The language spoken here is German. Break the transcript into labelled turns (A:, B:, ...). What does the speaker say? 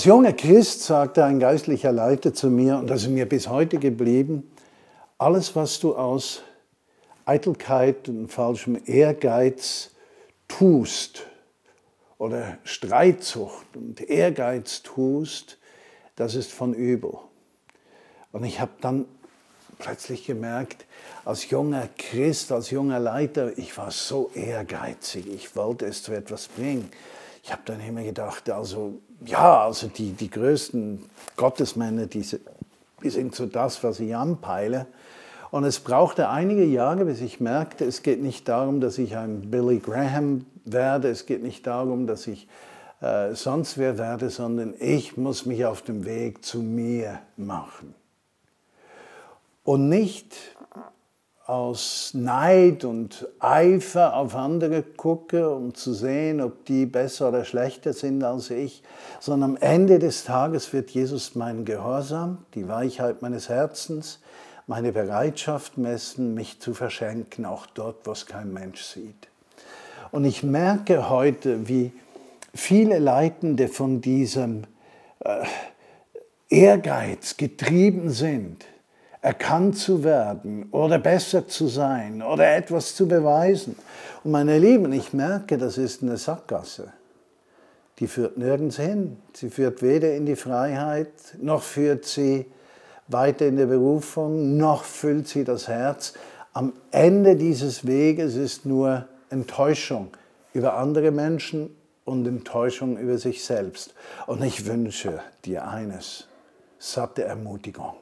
A: Als junger Christ sagte ein geistlicher Leiter zu mir, und das ist mir bis heute geblieben, alles, was du aus Eitelkeit und falschem Ehrgeiz tust oder Streitsucht und Ehrgeiz tust, das ist von übel. Und ich habe dann plötzlich gemerkt, als junger Christ, als junger Leiter, ich war so ehrgeizig, ich wollte es zu etwas bringen. Ich habe dann immer gedacht, also ja, also die, die größten Gottesmänner, die, sind so das, was ich anpeile. Und es brauchte einige Jahre, bis ich merkte, es geht nicht darum, dass ich ein Billy Graham werde, es geht nicht darum, dass ich äh, sonst wer werde, sondern ich muss mich auf dem Weg zu mir machen. Und nicht aus Neid und Eifer auf andere gucke, um zu sehen, ob die besser oder schlechter sind als ich, sondern am Ende des Tages wird Jesus meinen Gehorsam, die Weichheit meines Herzens, meine Bereitschaft messen, mich zu verschenken, auch dort, wo es kein Mensch sieht. Und ich merke heute, wie viele Leitende von diesem äh, Ehrgeiz getrieben sind, erkannt zu werden oder besser zu sein oder etwas zu beweisen. Und meine Lieben, ich merke, das ist eine Sackgasse. Die führt nirgends hin. Sie führt weder in die Freiheit, noch führt sie weiter in der Berufung, noch füllt sie das Herz. Am Ende dieses Weges ist nur Enttäuschung über andere Menschen und Enttäuschung über sich selbst. Und ich wünsche dir eines, satte Ermutigung.